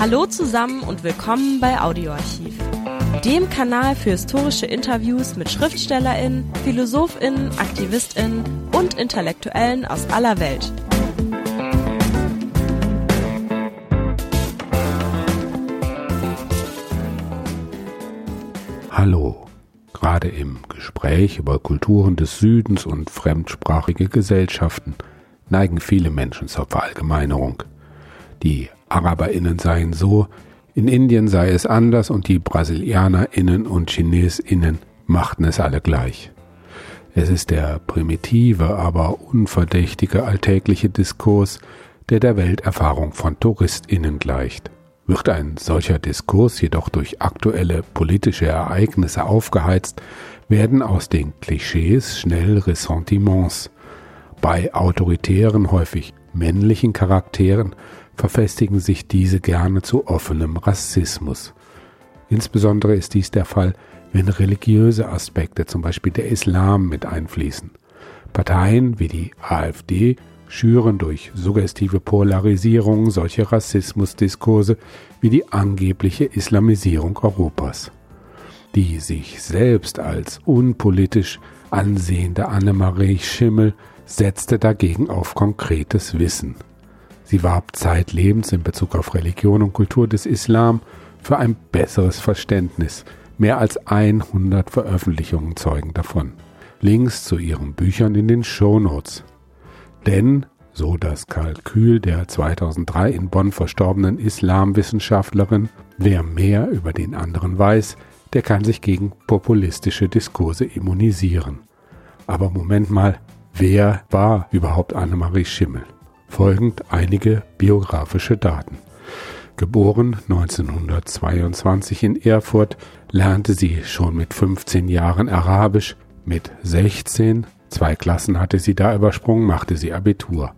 Hallo zusammen und willkommen bei Audioarchiv, dem Kanal für historische Interviews mit Schriftstellerinnen, Philosophinnen, Aktivistinnen und Intellektuellen aus aller Welt. Hallo. Gerade im Gespräch über Kulturen des Südens und fremdsprachige Gesellschaften neigen viele Menschen zur Verallgemeinerung. Die AraberInnen seien so, in Indien sei es anders und die BrasilianerInnen und ChinesInnen machten es alle gleich. Es ist der primitive, aber unverdächtige alltägliche Diskurs, der der Welterfahrung von TouristInnen gleicht. Wird ein solcher Diskurs jedoch durch aktuelle politische Ereignisse aufgeheizt, werden aus den Klischees schnell Ressentiments. Bei autoritären, häufig männlichen Charakteren verfestigen sich diese gerne zu offenem Rassismus. Insbesondere ist dies der Fall, wenn religiöse Aspekte, zum Beispiel der Islam, mit einfließen. Parteien wie die AfD schüren durch suggestive Polarisierung solche Rassismusdiskurse wie die angebliche Islamisierung Europas. Die sich selbst als unpolitisch ansehende Annemarie Schimmel setzte dagegen auf konkretes Wissen. Sie warb zeitlebens in Bezug auf Religion und Kultur des Islam für ein besseres Verständnis. Mehr als 100 Veröffentlichungen zeugen davon. Links zu ihren Büchern in den Shownotes. Denn, so das Kalkül der 2003 in Bonn verstorbenen Islamwissenschaftlerin, wer mehr über den anderen weiß, der kann sich gegen populistische Diskurse immunisieren. Aber Moment mal, wer war überhaupt Annemarie Schimmel? folgend einige biografische Daten. Geboren 1922 in Erfurt, lernte sie schon mit 15 Jahren Arabisch, mit 16, zwei Klassen hatte sie da übersprungen, machte sie Abitur.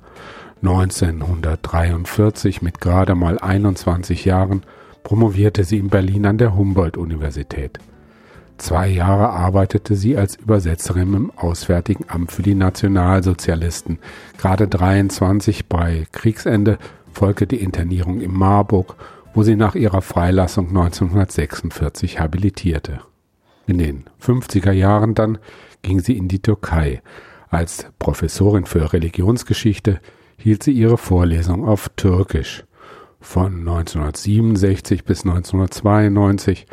1943 mit gerade mal 21 Jahren promovierte sie in Berlin an der Humboldt-Universität. Zwei Jahre arbeitete sie als Übersetzerin im Auswärtigen Amt für die Nationalsozialisten. Gerade 23 bei Kriegsende folgte die Internierung in Marburg, wo sie nach ihrer Freilassung 1946 habilitierte. In den 50er Jahren dann ging sie in die Türkei. Als Professorin für Religionsgeschichte hielt sie ihre Vorlesung auf Türkisch. Von 1967 bis 1992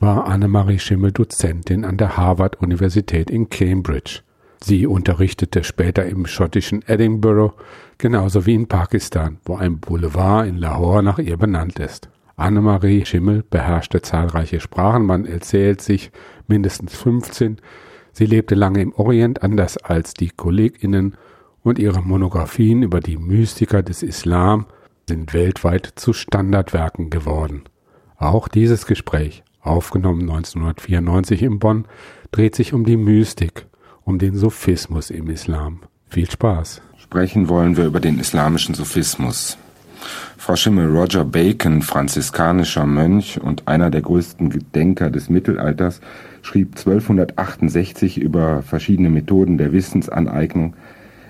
war Annemarie Schimmel Dozentin an der Harvard-Universität in Cambridge. Sie unterrichtete später im schottischen Edinburgh, genauso wie in Pakistan, wo ein Boulevard in Lahore nach ihr benannt ist. Annemarie Schimmel beherrschte zahlreiche Sprachen, man erzählt sich mindestens 15. Sie lebte lange im Orient, anders als die KollegInnen, und ihre Monographien über die Mystiker des Islam sind weltweit zu Standardwerken geworden. Auch dieses Gespräch aufgenommen 1994 in Bonn, dreht sich um die Mystik, um den Sophismus im Islam. Viel Spaß. Sprechen wollen wir über den islamischen Sophismus. Frau Schimmel, Roger Bacon, franziskanischer Mönch und einer der größten Denker des Mittelalters, schrieb 1268 über verschiedene Methoden der Wissensaneignung.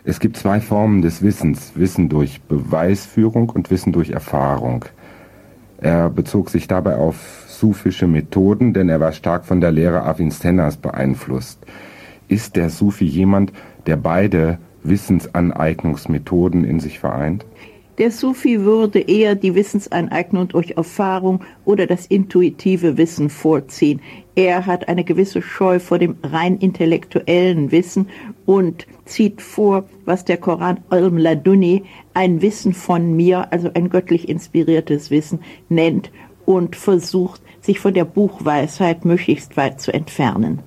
Es gibt zwei Formen des Wissens, Wissen durch Beweisführung und Wissen durch Erfahrung. Er bezog sich dabei auf sufische Methoden, denn er war stark von der Lehre Avicennas beeinflusst. Ist der Sufi jemand, der beide Wissensaneignungsmethoden in sich vereint? Der Sufi würde eher die Wissensaneignung durch Erfahrung oder das intuitive Wissen vorziehen. Er hat eine gewisse Scheu vor dem rein intellektuellen Wissen und zieht vor, was der Koran Al-Laduni ein Wissen von mir, also ein göttlich inspiriertes Wissen nennt und versucht, sich von der Buchweisheit möglichst weit zu entfernen.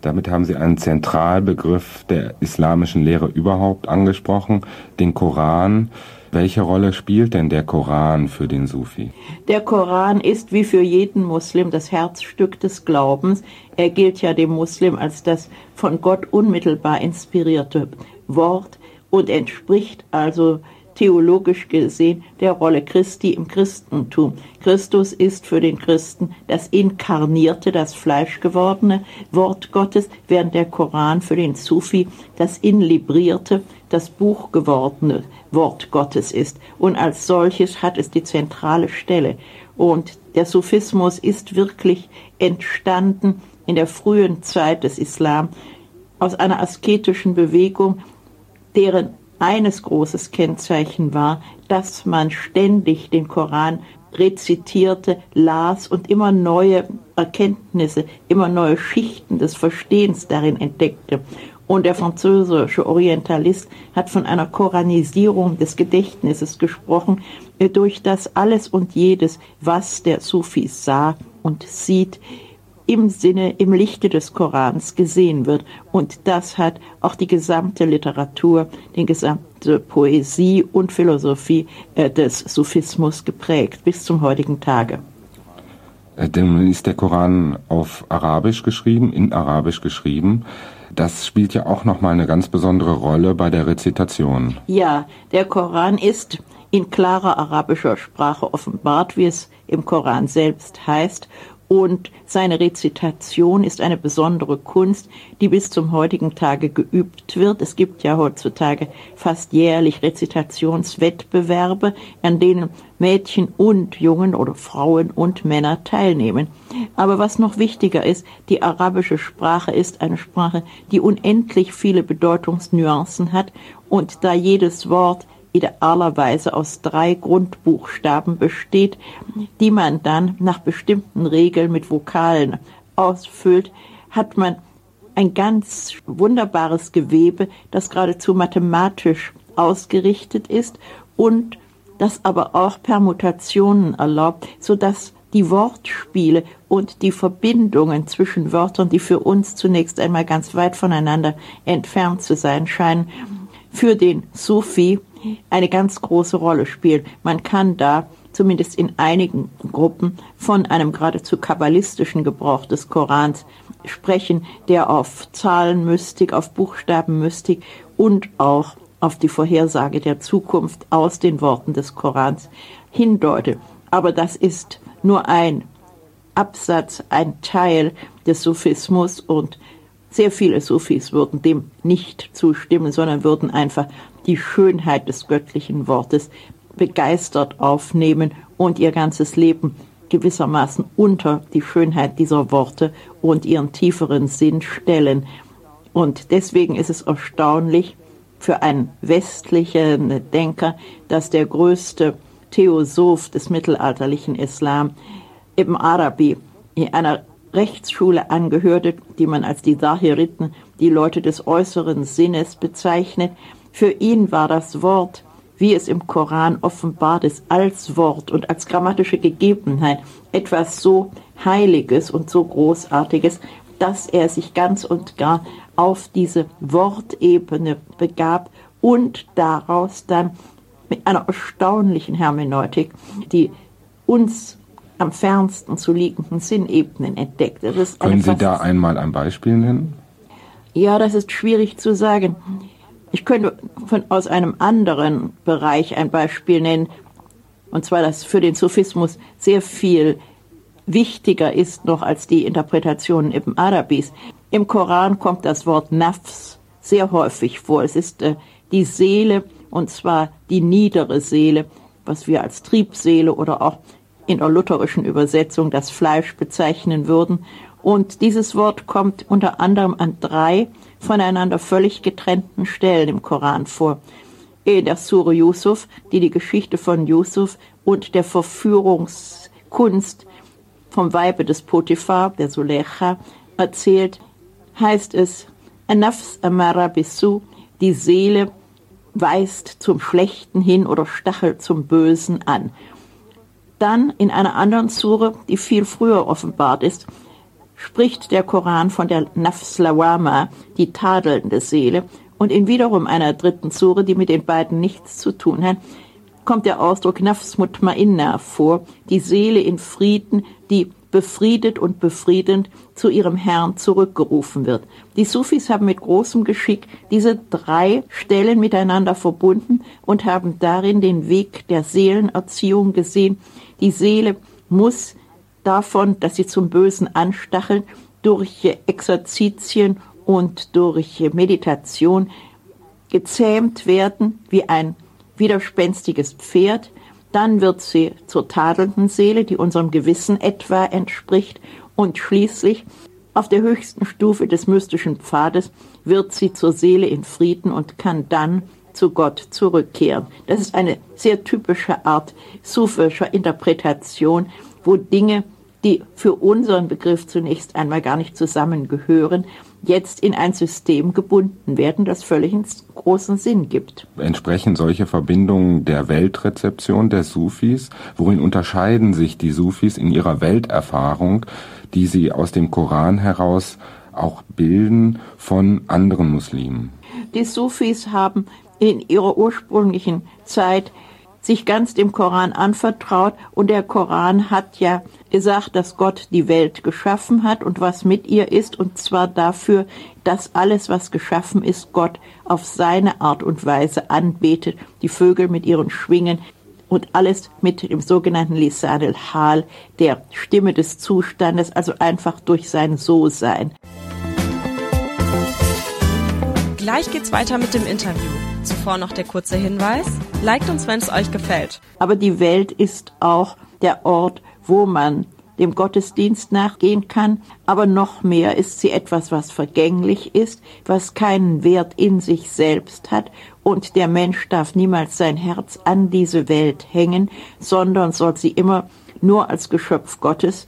Damit haben Sie einen Zentralbegriff der islamischen Lehre überhaupt angesprochen, den Koran. Welche Rolle spielt denn der Koran für den Sufi? Der Koran ist wie für jeden Muslim das Herzstück des Glaubens. Er gilt ja dem Muslim als das von Gott unmittelbar inspirierte Wort und entspricht also theologisch gesehen der Rolle Christi im Christentum. Christus ist für den Christen das inkarnierte, das fleischgewordene Wort Gottes, während der Koran für den Sufi das inlibrierte, das Buch gewordene Wort Gottes ist. Und als solches hat es die zentrale Stelle. Und der Sufismus ist wirklich entstanden in der frühen Zeit des Islam aus einer asketischen Bewegung, deren eines großes Kennzeichen war, dass man ständig den Koran rezitierte, las und immer neue Erkenntnisse, immer neue Schichten des Verstehens darin entdeckte. Und der französische Orientalist hat von einer Koranisierung des Gedächtnisses gesprochen, durch das alles und jedes, was der Sufis sah und sieht, im Sinne, im Lichte des Korans gesehen wird. Und das hat auch die gesamte Literatur, die gesamte Poesie und Philosophie äh, des Sufismus geprägt bis zum heutigen Tage. Äh, denn ist der Koran auf Arabisch geschrieben, in Arabisch geschrieben. Das spielt ja auch nochmal eine ganz besondere Rolle bei der Rezitation. Ja, der Koran ist in klarer arabischer Sprache offenbart, wie es im Koran selbst heißt, und seine Rezitation ist eine besondere Kunst, die bis zum heutigen Tage geübt wird. Es gibt ja heutzutage fast jährlich Rezitationswettbewerbe, an denen Mädchen und Jungen oder Frauen und Männer teilnehmen. Aber was noch wichtiger ist, die arabische Sprache ist eine Sprache, die unendlich viele Bedeutungsnuancen hat und da jedes Wort idealerweise aus drei Grundbuchstaben besteht, die man dann nach bestimmten Regeln mit Vokalen ausfüllt, hat man ein ganz wunderbares Gewebe, das geradezu mathematisch ausgerichtet ist und das aber auch Permutationen erlaubt, so dass die Wortspiele und die Verbindungen zwischen Wörtern, die für uns zunächst einmal ganz weit voneinander entfernt zu sein scheinen, für den Sufi eine ganz große Rolle spielt. Man kann da zumindest in einigen Gruppen von einem geradezu kabbalistischen Gebrauch des Korans sprechen, der auf Zahlenmystik, auf Buchstabenmystik und auch auf die Vorhersage der Zukunft aus den Worten des Korans hindeutet. Aber das ist nur ein Absatz, ein Teil des Sufismus und sehr viele Sufis würden dem nicht zustimmen, sondern würden einfach die Schönheit des göttlichen Wortes begeistert aufnehmen und ihr ganzes Leben gewissermaßen unter die Schönheit dieser Worte und ihren tieferen Sinn stellen. Und deswegen ist es erstaunlich für einen westlichen Denker, dass der größte Theosoph des mittelalterlichen Islam, Ibn Arabi, in einer Rechtsschule angehörte, die man als die Sahiriten, die Leute des äußeren Sinnes bezeichnet, für ihn war das Wort, wie es im Koran offenbart ist, als Wort und als grammatische Gegebenheit etwas so Heiliges und so Großartiges, dass er sich ganz und gar auf diese Wortebene begab und daraus dann mit einer erstaunlichen Hermeneutik die uns am fernsten zu liegenden Sinnebenen entdeckt. Können Sie da einmal ein Beispiel nennen? Ja, das ist schwierig zu sagen. Ich könnte von, aus einem anderen Bereich ein Beispiel nennen, und zwar, dass für den Sufismus sehr viel wichtiger ist noch als die Interpretationen Ibn Arabis. Im Koran kommt das Wort Nafs sehr häufig vor. Es ist äh, die Seele, und zwar die niedere Seele, was wir als Triebseele oder auch in der lutherischen Übersetzung das Fleisch bezeichnen würden. Und dieses Wort kommt unter anderem an drei voneinander völlig getrennten Stellen im Koran vor. In der Sure Yusuf, die die Geschichte von Yusuf und der Verführungskunst vom Weibe des Potiphar, der Sulecha, erzählt, heißt es, Anafs amara bisu, die Seele weist zum Schlechten hin oder stachelt zum Bösen an. Dann in einer anderen Sure, die viel früher offenbart ist, spricht der Koran von der Nafslawama, die tadelnde Seele, und in wiederum einer dritten Sure, die mit den beiden nichts zu tun hat, kommt der Ausdruck Nafs Mutmainna vor, die Seele in Frieden, die befriedet und befriedend zu ihrem Herrn zurückgerufen wird. Die Sufis haben mit großem Geschick diese drei Stellen miteinander verbunden und haben darin den Weg der Seelenerziehung gesehen. Die Seele muss davon, dass sie zum Bösen anstacheln, durch Exerzitien und durch Meditation gezähmt werden wie ein widerspenstiges Pferd, dann wird sie zur tadelnden Seele, die unserem Gewissen etwa entspricht, und schließlich auf der höchsten Stufe des mystischen Pfades wird sie zur Seele in Frieden und kann dann zu Gott zurückkehren. Das ist eine sehr typische Art sufischer Interpretation, wo Dinge, die für unseren Begriff zunächst einmal gar nicht zusammengehören, jetzt in ein System gebunden werden, das völlig großen Sinn gibt. Entsprechen solche Verbindungen der Weltrezeption der Sufis? Worin unterscheiden sich die Sufis in ihrer Welterfahrung, die sie aus dem Koran heraus auch bilden, von anderen Muslimen? Die Sufis haben in ihrer ursprünglichen Zeit sich ganz dem Koran anvertraut und der Koran hat ja gesagt, dass Gott die Welt geschaffen hat und was mit ihr ist und zwar dafür, dass alles, was geschaffen ist, Gott auf seine Art und Weise anbetet, die Vögel mit ihren Schwingen und alles mit dem sogenannten Lisan al-Hal, der Stimme des Zustandes, also einfach durch sein So-Sein. Gleich geht's weiter mit dem Interview. Zuvor noch der kurze Hinweis. Liked uns, wenn es euch gefällt. Aber die Welt ist auch der Ort, wo man dem Gottesdienst nachgehen kann, aber noch mehr ist sie etwas, was vergänglich ist, was keinen Wert in sich selbst hat, und der Mensch darf niemals sein Herz an diese Welt hängen, sondern soll sie immer nur als Geschöpf Gottes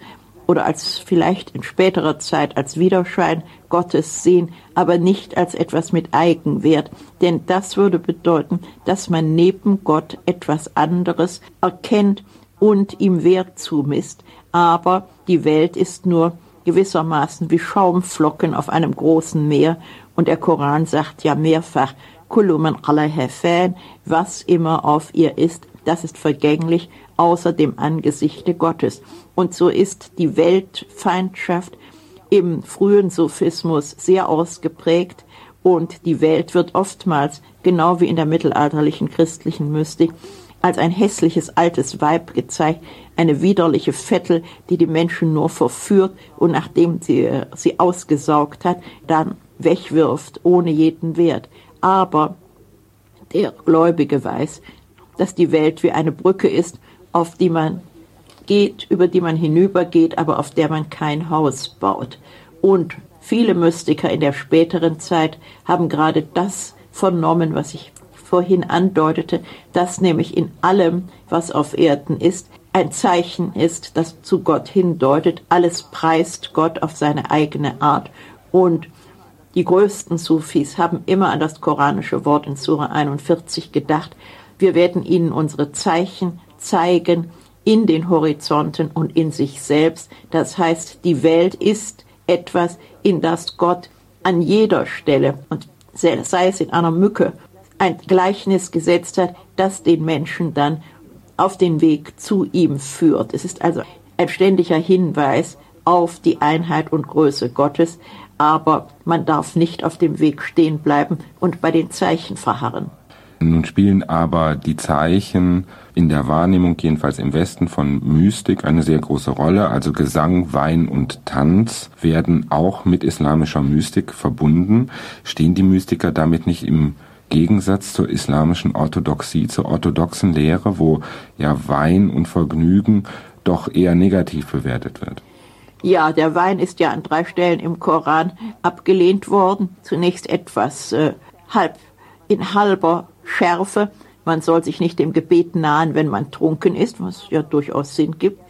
oder als vielleicht in späterer Zeit als Widerschein Gottes sehen, aber nicht als etwas mit Eigenwert, denn das würde bedeuten, dass man neben Gott etwas anderes erkennt und ihm Wert zumisst, aber die Welt ist nur gewissermaßen wie Schaumflocken auf einem großen Meer. Und der Koran sagt ja mehrfach, Kuluman was immer auf ihr ist, das ist vergänglich, außer dem Angesichte Gottes. Und so ist die Weltfeindschaft im frühen Sophismus sehr ausgeprägt und die Welt wird oftmals, genau wie in der mittelalterlichen christlichen Mystik, als ein hässliches altes Weib gezeigt, eine widerliche Vettel, die die Menschen nur verführt und nachdem sie äh, sie ausgesaugt hat, dann wegwirft ohne jeden Wert. Aber der Gläubige weiß, dass die Welt wie eine Brücke ist, auf die man geht, über die man hinübergeht, aber auf der man kein Haus baut. Und viele Mystiker in der späteren Zeit haben gerade das vernommen, was ich vorhin andeutete, dass nämlich in allem, was auf Erden ist, ein Zeichen ist, das zu Gott hindeutet. Alles preist Gott auf seine eigene Art. Und die größten Sufis haben immer an das koranische Wort in Sura 41 gedacht, wir werden ihnen unsere Zeichen zeigen in den Horizonten und in sich selbst. Das heißt, die Welt ist etwas, in das Gott an jeder Stelle, und sei es in einer Mücke, ein Gleichnis gesetzt hat, das den Menschen dann auf den Weg zu ihm führt. Es ist also ein ständiger Hinweis auf die Einheit und Größe Gottes, aber man darf nicht auf dem Weg stehen bleiben und bei den Zeichen verharren. Nun spielen aber die Zeichen in der Wahrnehmung, jedenfalls im Westen von Mystik, eine sehr große Rolle. Also Gesang, Wein und Tanz werden auch mit islamischer Mystik verbunden. Stehen die Mystiker damit nicht im Gegensatz zur islamischen Orthodoxie, zur orthodoxen Lehre, wo ja Wein und Vergnügen doch eher negativ bewertet wird? Ja, der Wein ist ja an drei Stellen im Koran abgelehnt worden. Zunächst etwas äh, halb in halber Schärfe. Man soll sich nicht dem Gebet nahen, wenn man trunken ist, was ja durchaus Sinn gibt.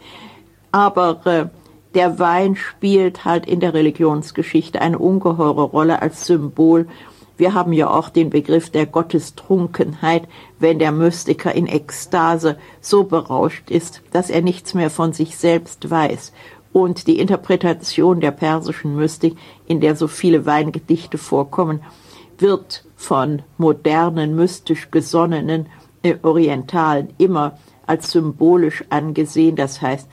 Aber äh, der Wein spielt halt in der Religionsgeschichte eine ungeheure Rolle als Symbol. Wir haben ja auch den Begriff der Gottestrunkenheit, wenn der Mystiker in Ekstase so berauscht ist, dass er nichts mehr von sich selbst weiß. Und die Interpretation der persischen Mystik, in der so viele Weingedichte vorkommen, wird von modernen, mystisch gesonnenen äh, Orientalen immer als symbolisch angesehen. Das heißt,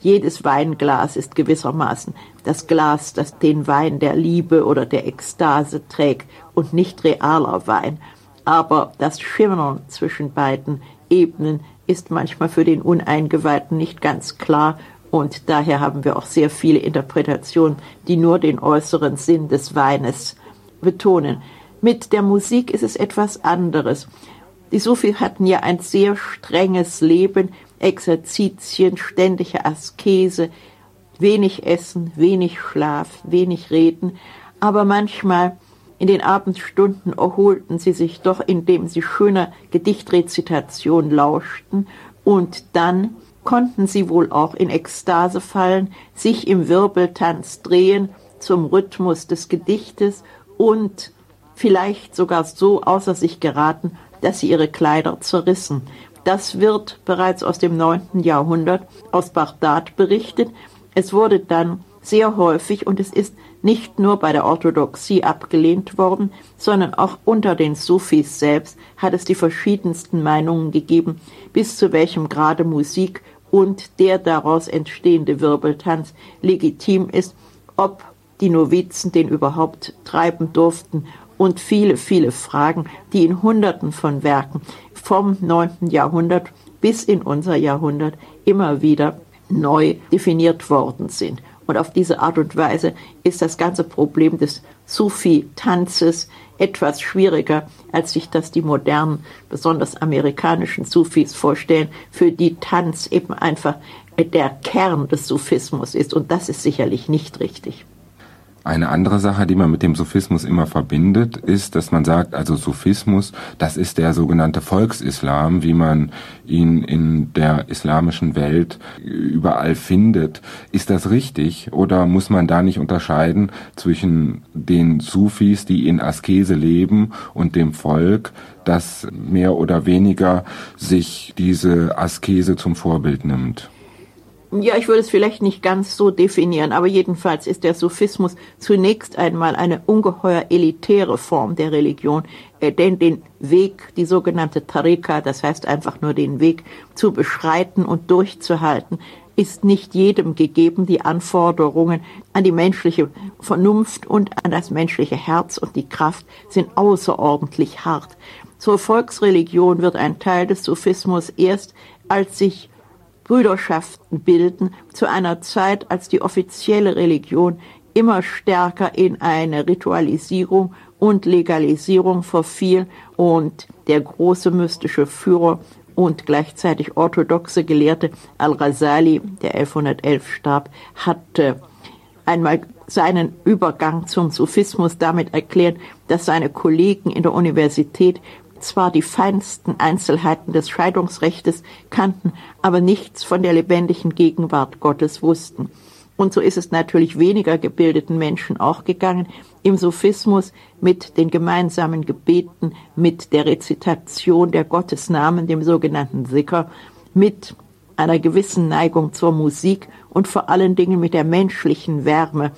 jedes Weinglas ist gewissermaßen das Glas, das den Wein der Liebe oder der Ekstase trägt und nicht realer Wein. Aber das Schimmern zwischen beiden Ebenen ist manchmal für den Uneingeweihten nicht ganz klar und daher haben wir auch sehr viele Interpretationen, die nur den äußeren Sinn des Weines betonen. Mit der Musik ist es etwas anderes. Die Sufis hatten ja ein sehr strenges Leben, Exerzitien, ständige Askese, wenig Essen, wenig Schlaf, wenig Reden, aber manchmal in den Abendstunden erholten sie sich doch, indem sie schöner Gedichtrezitation lauschten, und dann konnten sie wohl auch in Ekstase fallen, sich im Wirbeltanz drehen zum Rhythmus des Gedichtes und vielleicht sogar so außer sich geraten, dass sie ihre Kleider zerrissen. Das wird bereits aus dem neunten Jahrhundert aus Bagdad berichtet. Es wurde dann sehr häufig und es ist nicht nur bei der Orthodoxie abgelehnt worden, sondern auch unter den Sufis selbst hat es die verschiedensten Meinungen gegeben, bis zu welchem Grade Musik und der daraus entstehende Wirbeltanz legitim ist, ob die Novizen den überhaupt treiben durften und viele, viele Fragen, die in Hunderten von Werken vom 9. Jahrhundert bis in unser Jahrhundert immer wieder neu definiert worden sind. Und auf diese Art und Weise ist das ganze Problem des Sufi-Tanzes etwas schwieriger, als sich das die modernen, besonders amerikanischen Sufis vorstellen, für die Tanz eben einfach der Kern des Sufismus ist. Und das ist sicherlich nicht richtig. Eine andere Sache, die man mit dem Sufismus immer verbindet, ist, dass man sagt, also Sufismus, das ist der sogenannte Volksislam, wie man ihn in der islamischen Welt überall findet. Ist das richtig oder muss man da nicht unterscheiden zwischen den Sufis, die in Askese leben und dem Volk, das mehr oder weniger sich diese Askese zum Vorbild nimmt? Ja, ich würde es vielleicht nicht ganz so definieren, aber jedenfalls ist der Sufismus zunächst einmal eine ungeheuer elitäre Form der Religion, äh, denn den Weg, die sogenannte Tarika, das heißt einfach nur den Weg zu beschreiten und durchzuhalten, ist nicht jedem gegeben. Die Anforderungen an die menschliche Vernunft und an das menschliche Herz und die Kraft sind außerordentlich hart. Zur Volksreligion wird ein Teil des Sufismus erst, als sich Brüderschaften bilden, zu einer Zeit, als die offizielle Religion immer stärker in eine Ritualisierung und Legalisierung verfiel und der große mystische Führer und gleichzeitig orthodoxe Gelehrte Al-Rasali, der 1111 starb, hatte einmal seinen Übergang zum Sufismus damit erklärt, dass seine Kollegen in der Universität zwar die feinsten Einzelheiten des Scheidungsrechtes kannten, aber nichts von der lebendigen Gegenwart Gottes wussten. Und so ist es natürlich weniger gebildeten Menschen auch gegangen, im Sophismus mit den gemeinsamen Gebeten, mit der Rezitation der Gottesnamen, dem sogenannten Sicker, mit einer gewissen Neigung zur Musik und vor allen Dingen mit der menschlichen Wärme,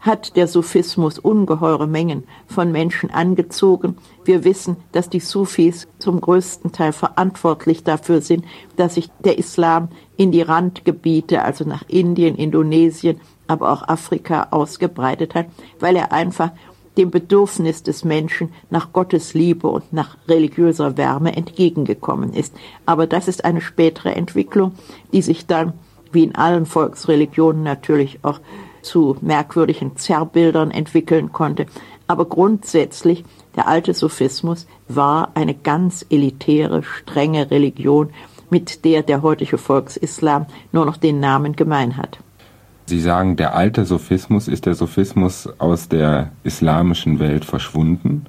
hat der Sufismus ungeheure Mengen von Menschen angezogen. Wir wissen, dass die Sufis zum größten Teil verantwortlich dafür sind, dass sich der Islam in die Randgebiete, also nach Indien, Indonesien, aber auch Afrika ausgebreitet hat, weil er einfach dem Bedürfnis des Menschen nach Gottes Liebe und nach religiöser Wärme entgegengekommen ist. Aber das ist eine spätere Entwicklung, die sich dann, wie in allen Volksreligionen natürlich auch zu merkwürdigen Zerrbildern entwickeln konnte. Aber grundsätzlich, der alte Sophismus war eine ganz elitäre, strenge Religion, mit der der heutige Volksislam nur noch den Namen gemein hat. Sie sagen, der alte Sophismus, ist der Sophismus aus der islamischen Welt verschwunden?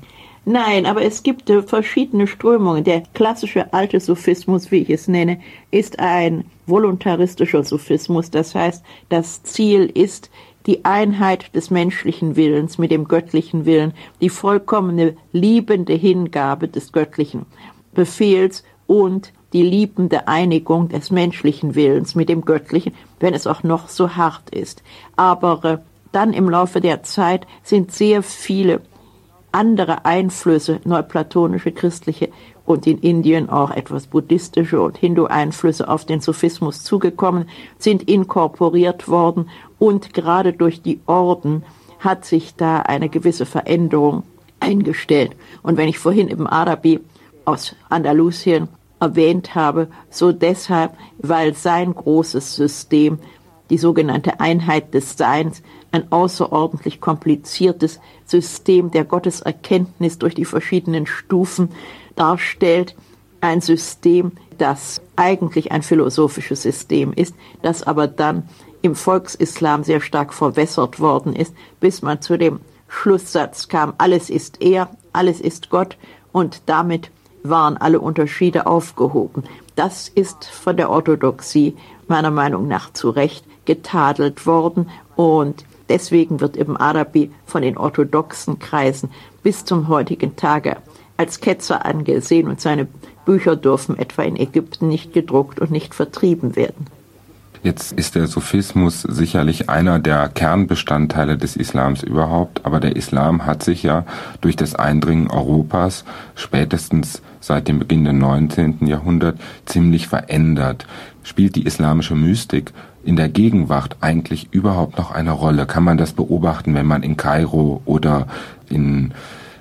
Nein, aber es gibt äh, verschiedene Strömungen. Der klassische alte Sophismus, wie ich es nenne, ist ein voluntaristischer Sophismus. Das heißt, das Ziel ist die Einheit des menschlichen Willens mit dem göttlichen Willen, die vollkommene liebende Hingabe des göttlichen Befehls und die liebende Einigung des menschlichen Willens mit dem göttlichen, wenn es auch noch so hart ist. Aber äh, dann im Laufe der Zeit sind sehr viele andere Einflüsse, neuplatonische, christliche und in Indien auch etwas buddhistische und Hindu-Einflüsse auf den Sufismus zugekommen, sind inkorporiert worden und gerade durch die Orden hat sich da eine gewisse Veränderung eingestellt. Und wenn ich vorhin eben Arabi aus Andalusien erwähnt habe, so deshalb, weil sein großes System die sogenannte Einheit des Seins, ein außerordentlich kompliziertes System der Gotteserkenntnis durch die verschiedenen Stufen darstellt, ein System, das eigentlich ein philosophisches System ist, das aber dann im Volksislam sehr stark verwässert worden ist, bis man zu dem Schlusssatz kam, alles ist er, alles ist Gott und damit waren alle Unterschiede aufgehoben. Das ist von der Orthodoxie meiner Meinung nach zu Recht getadelt worden und deswegen wird Ibn Arabi von den orthodoxen Kreisen bis zum heutigen Tage als Ketzer angesehen und seine Bücher dürfen etwa in Ägypten nicht gedruckt und nicht vertrieben werden. Jetzt ist der Sufismus sicherlich einer der Kernbestandteile des Islams überhaupt, aber der Islam hat sich ja durch das Eindringen Europas spätestens seit dem Beginn des 19. Jahrhunderts ziemlich verändert. Spielt die islamische Mystik in der Gegenwart eigentlich überhaupt noch eine Rolle? Kann man das beobachten, wenn man in Kairo oder in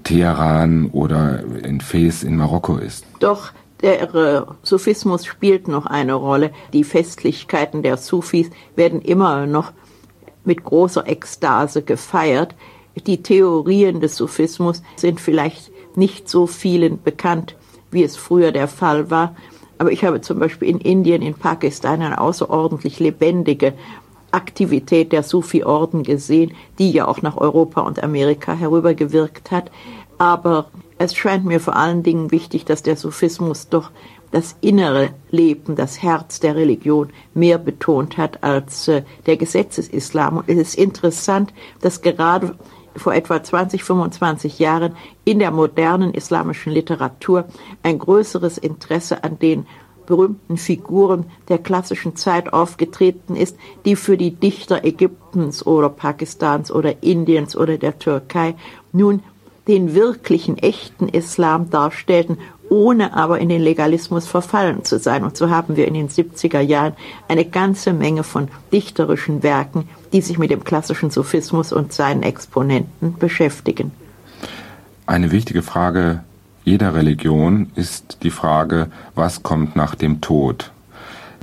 Teheran oder in Fez in Marokko ist? Doch, der äh, Sufismus spielt noch eine Rolle. Die Festlichkeiten der Sufis werden immer noch mit großer Ekstase gefeiert. Die Theorien des Sufismus sind vielleicht nicht so vielen bekannt, wie es früher der Fall war. Aber ich habe zum Beispiel in Indien, in Pakistan eine außerordentlich lebendige Aktivität der Sufi-Orden gesehen, die ja auch nach Europa und Amerika herübergewirkt hat. Aber es scheint mir vor allen Dingen wichtig, dass der Sufismus doch das innere Leben, das Herz der Religion mehr betont hat als äh, der Gesetzesislam. Und es ist interessant, dass gerade vor etwa 20, 25 Jahren in der modernen islamischen Literatur ein größeres Interesse an den berühmten Figuren der klassischen Zeit aufgetreten ist, die für die Dichter Ägyptens oder Pakistans oder Indiens oder der Türkei nun den wirklichen, echten Islam darstellten, ohne aber in den Legalismus verfallen zu sein. Und so haben wir in den 70er Jahren eine ganze Menge von dichterischen Werken, die sich mit dem klassischen Sufismus und seinen Exponenten beschäftigen. Eine wichtige Frage jeder Religion ist die Frage, was kommt nach dem Tod?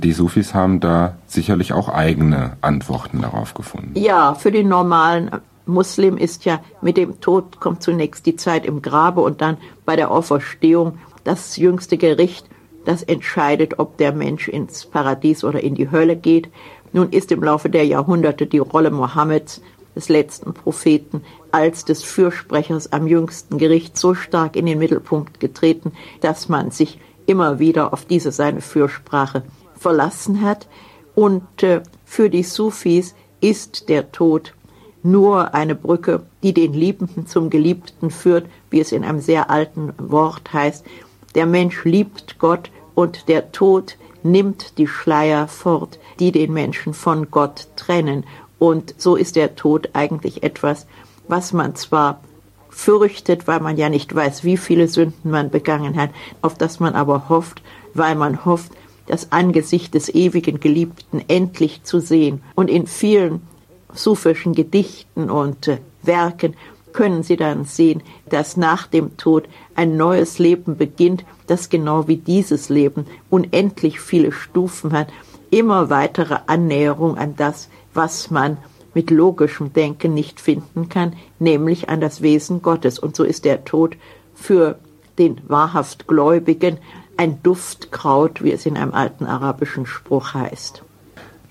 Die Sufis haben da sicherlich auch eigene Antworten darauf gefunden. Ja, für den normalen Muslim ist ja mit dem Tod kommt zunächst die Zeit im Grabe und dann bei der Auferstehung das jüngste Gericht, das entscheidet, ob der Mensch ins Paradies oder in die Hölle geht. Nun ist im Laufe der Jahrhunderte die Rolle Mohammeds, des letzten Propheten, als des Fürsprechers am jüngsten Gericht so stark in den Mittelpunkt getreten, dass man sich immer wieder auf diese seine Fürsprache verlassen hat. Und äh, für die Sufis ist der Tod nur eine Brücke, die den Liebenden zum Geliebten führt, wie es in einem sehr alten Wort heißt. Der Mensch liebt Gott und der Tod nimmt die Schleier fort, die den Menschen von Gott trennen. Und so ist der Tod eigentlich etwas, was man zwar fürchtet, weil man ja nicht weiß, wie viele Sünden man begangen hat, auf das man aber hofft, weil man hofft, das Angesicht des ewigen Geliebten endlich zu sehen. Und in vielen sufischen Gedichten und äh, Werken können Sie dann sehen, dass nach dem Tod ein neues Leben beginnt, das genau wie dieses Leben unendlich viele Stufen hat, immer weitere Annäherung an das, was man mit logischem Denken nicht finden kann, nämlich an das Wesen Gottes. Und so ist der Tod für den wahrhaft Gläubigen ein Duftkraut, wie es in einem alten arabischen Spruch heißt.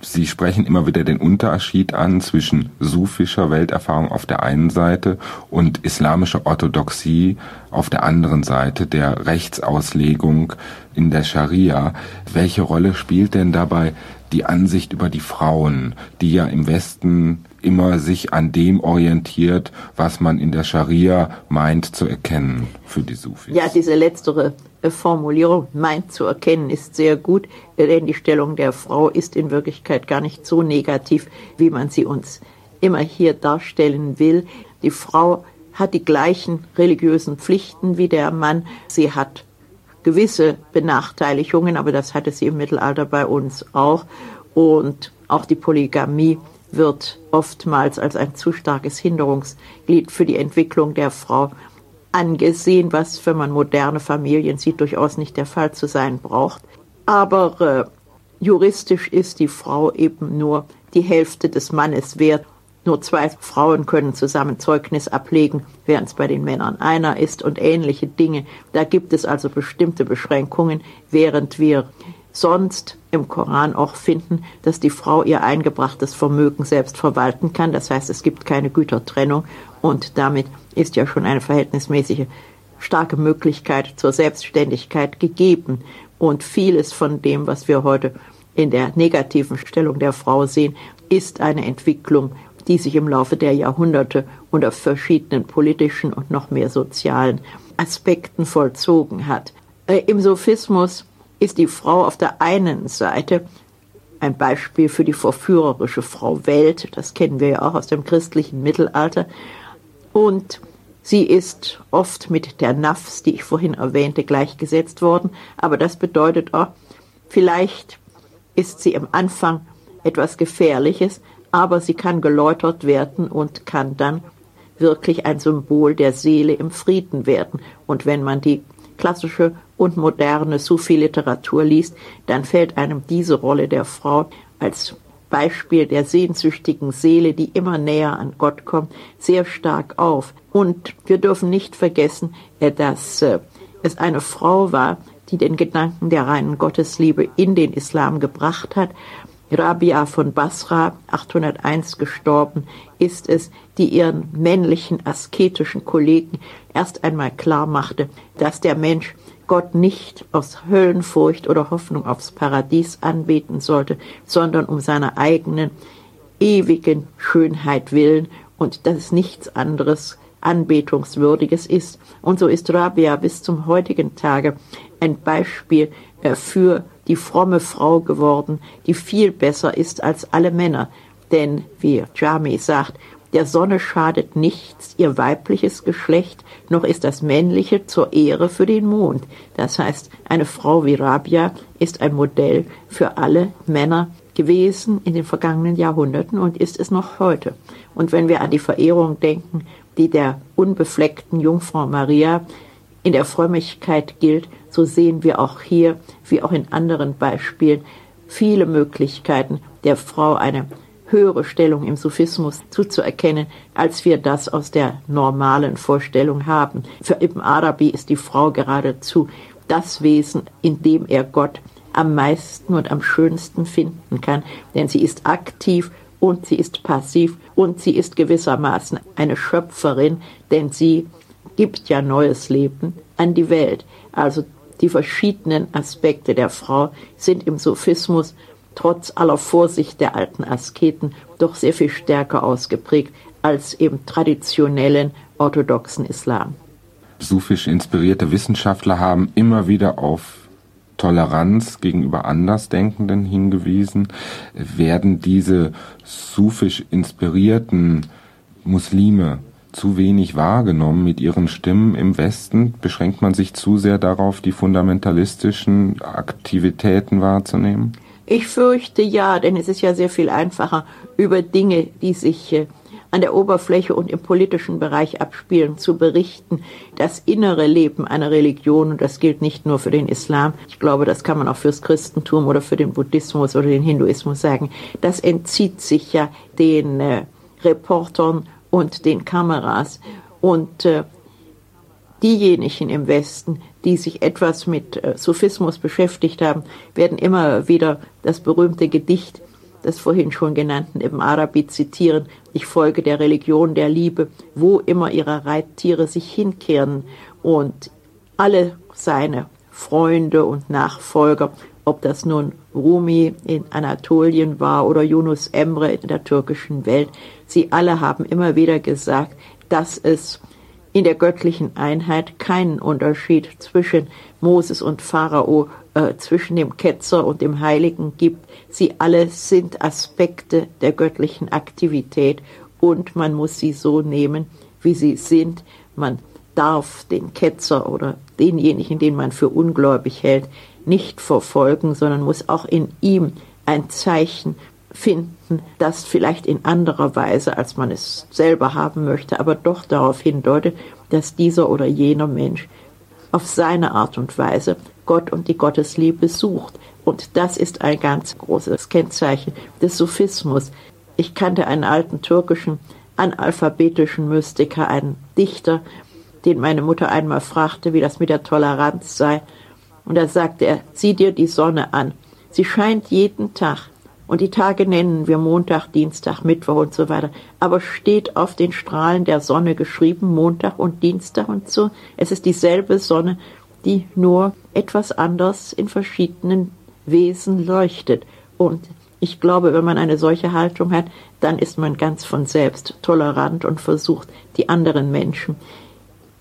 Sie sprechen immer wieder den Unterschied an zwischen sufischer Welterfahrung auf der einen Seite und islamischer Orthodoxie auf der anderen Seite, der Rechtsauslegung in der Scharia. Welche Rolle spielt denn dabei die Ansicht über die Frauen, die ja im Westen immer sich an dem orientiert, was man in der Scharia meint zu erkennen für die Sufis. Ja, diese letztere äh, Formulierung meint zu erkennen ist sehr gut, denn die Stellung der Frau ist in Wirklichkeit gar nicht so negativ, wie man sie uns immer hier darstellen will. Die Frau hat die gleichen religiösen Pflichten wie der Mann. Sie hat gewisse Benachteiligungen, aber das hatte sie im Mittelalter bei uns auch. Und auch die Polygamie wird oftmals als ein zu starkes Hinderungsglied für die Entwicklung der Frau angesehen, was, wenn man moderne Familien sieht, durchaus nicht der Fall zu sein braucht. Aber äh, juristisch ist die Frau eben nur die Hälfte des Mannes wert. Nur zwei Frauen können zusammen Zeugnis ablegen, während es bei den Männern einer ist und ähnliche Dinge. Da gibt es also bestimmte Beschränkungen, während wir sonst im Koran auch finden, dass die Frau ihr eingebrachtes Vermögen selbst verwalten kann. Das heißt, es gibt keine Gütertrennung und damit ist ja schon eine verhältnismäßige starke Möglichkeit zur Selbstständigkeit gegeben. Und vieles von dem, was wir heute in der negativen Stellung der Frau sehen, ist eine Entwicklung, die sich im Laufe der Jahrhunderte unter verschiedenen politischen und noch mehr sozialen Aspekten vollzogen hat. Äh, Im Sophismus ist die Frau auf der einen Seite ein Beispiel für die verführerische Frau Welt, das kennen wir ja auch aus dem christlichen Mittelalter, und sie ist oft mit der Nafs, die ich vorhin erwähnte, gleichgesetzt worden, aber das bedeutet auch, vielleicht ist sie im Anfang etwas Gefährliches, aber sie kann geläutert werden und kann dann wirklich ein Symbol der Seele im Frieden werden. Und wenn man die klassische und moderne Sufi-Literatur liest, dann fällt einem diese Rolle der Frau als Beispiel der sehnsüchtigen Seele, die immer näher an Gott kommt, sehr stark auf. Und wir dürfen nicht vergessen, äh, dass äh, es eine Frau war, die den Gedanken der reinen Gottesliebe in den Islam gebracht hat. Rabia von Basra, 801 gestorben, ist es, die ihren männlichen asketischen Kollegen erst einmal klar machte, dass der Mensch Gott nicht aus Höllenfurcht oder Hoffnung aufs Paradies anbeten sollte, sondern um seiner eigenen ewigen Schönheit willen und dass nichts anderes Anbetungswürdiges ist. Und so ist Rabia bis zum heutigen Tage ein Beispiel äh, für die fromme Frau geworden, die viel besser ist als alle Männer. Denn, wie Jami sagt, der Sonne schadet nichts ihr weibliches Geschlecht, noch ist das männliche zur Ehre für den Mond. Das heißt, eine Frau wie Rabia ist ein Modell für alle Männer gewesen in den vergangenen Jahrhunderten und ist es noch heute. Und wenn wir an die Verehrung denken, die der unbefleckten Jungfrau Maria in der Frömmigkeit gilt, so sehen wir auch hier, wie auch in anderen Beispielen, viele Möglichkeiten der Frau eine höhere Stellung im Sufismus zuzuerkennen, als wir das aus der normalen Vorstellung haben. Für Ibn Arabi ist die Frau geradezu das Wesen, in dem er Gott am meisten und am schönsten finden kann, denn sie ist aktiv und sie ist passiv und sie ist gewissermaßen eine Schöpferin, denn sie gibt ja neues Leben an die Welt. Also die verschiedenen Aspekte der Frau sind im Sophismus trotz aller Vorsicht der alten Asketen doch sehr viel stärker ausgeprägt als im traditionellen orthodoxen Islam. Sufisch inspirierte Wissenschaftler haben immer wieder auf Toleranz gegenüber Andersdenkenden hingewiesen. Werden diese sufisch inspirierten Muslime zu wenig wahrgenommen mit ihren Stimmen im Westen? Beschränkt man sich zu sehr darauf, die fundamentalistischen Aktivitäten wahrzunehmen? Ich fürchte ja, denn es ist ja sehr viel einfacher, über Dinge, die sich äh, an der Oberfläche und im politischen Bereich abspielen, zu berichten. Das innere Leben einer Religion, und das gilt nicht nur für den Islam, ich glaube, das kann man auch fürs Christentum oder für den Buddhismus oder den Hinduismus sagen, das entzieht sich ja den äh, Reportern und den Kameras. Und äh, diejenigen im Westen, die sich etwas mit äh, Sophismus beschäftigt haben, werden immer wieder das berühmte Gedicht des vorhin schon genannten Ibn Arabi zitieren. Ich folge der Religion der Liebe, wo immer ihre Reittiere sich hinkehren. Und alle seine Freunde und Nachfolger, ob das nun Rumi in Anatolien war oder Yunus Emre in der türkischen Welt, sie alle haben immer wieder gesagt, dass es in der göttlichen Einheit keinen Unterschied zwischen Moses und Pharao, äh, zwischen dem Ketzer und dem Heiligen gibt. Sie alle sind Aspekte der göttlichen Aktivität und man muss sie so nehmen, wie sie sind. Man darf den Ketzer oder denjenigen, den man für ungläubig hält, nicht verfolgen, sondern muss auch in ihm ein Zeichen finden, das vielleicht in anderer Weise, als man es selber haben möchte, aber doch darauf hindeutet, dass dieser oder jener Mensch auf seine Art und Weise Gott und die Gottesliebe sucht. Und das ist ein ganz großes Kennzeichen des Sophismus. Ich kannte einen alten türkischen analphabetischen Mystiker, einen Dichter, den meine Mutter einmal fragte, wie das mit der Toleranz sei. Und da sagte er, sieh dir die Sonne an. Sie scheint jeden Tag. Und die Tage nennen wir Montag, Dienstag, Mittwoch und so weiter. Aber steht auf den Strahlen der Sonne geschrieben, Montag und Dienstag und so. Es ist dieselbe Sonne, die nur etwas anders in verschiedenen Wesen leuchtet. Und ich glaube, wenn man eine solche Haltung hat, dann ist man ganz von selbst tolerant und versucht, die anderen Menschen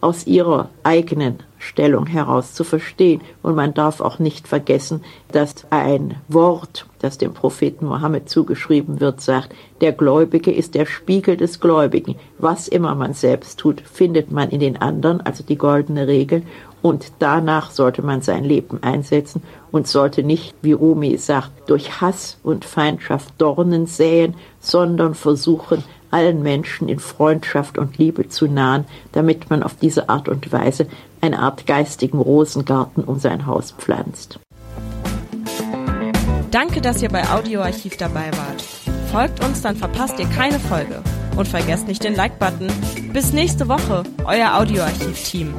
aus ihrer eigenen Stellung heraus zu verstehen. Und man darf auch nicht vergessen, dass ein Wort, das dem Propheten Mohammed zugeschrieben wird, sagt, der Gläubige ist der Spiegel des Gläubigen. Was immer man selbst tut, findet man in den anderen, also die goldene Regel. Und danach sollte man sein Leben einsetzen und sollte nicht, wie Rumi sagt, durch Hass und Feindschaft Dornen säen, sondern versuchen, allen Menschen in Freundschaft und Liebe zu nahen, damit man auf diese Art und Weise eine Art geistigen Rosengarten um sein Haus pflanzt. Danke, dass ihr bei Audioarchiv dabei wart. Folgt uns, dann verpasst ihr keine Folge. Und vergesst nicht den Like-Button. Bis nächste Woche, euer Audioarchiv-Team.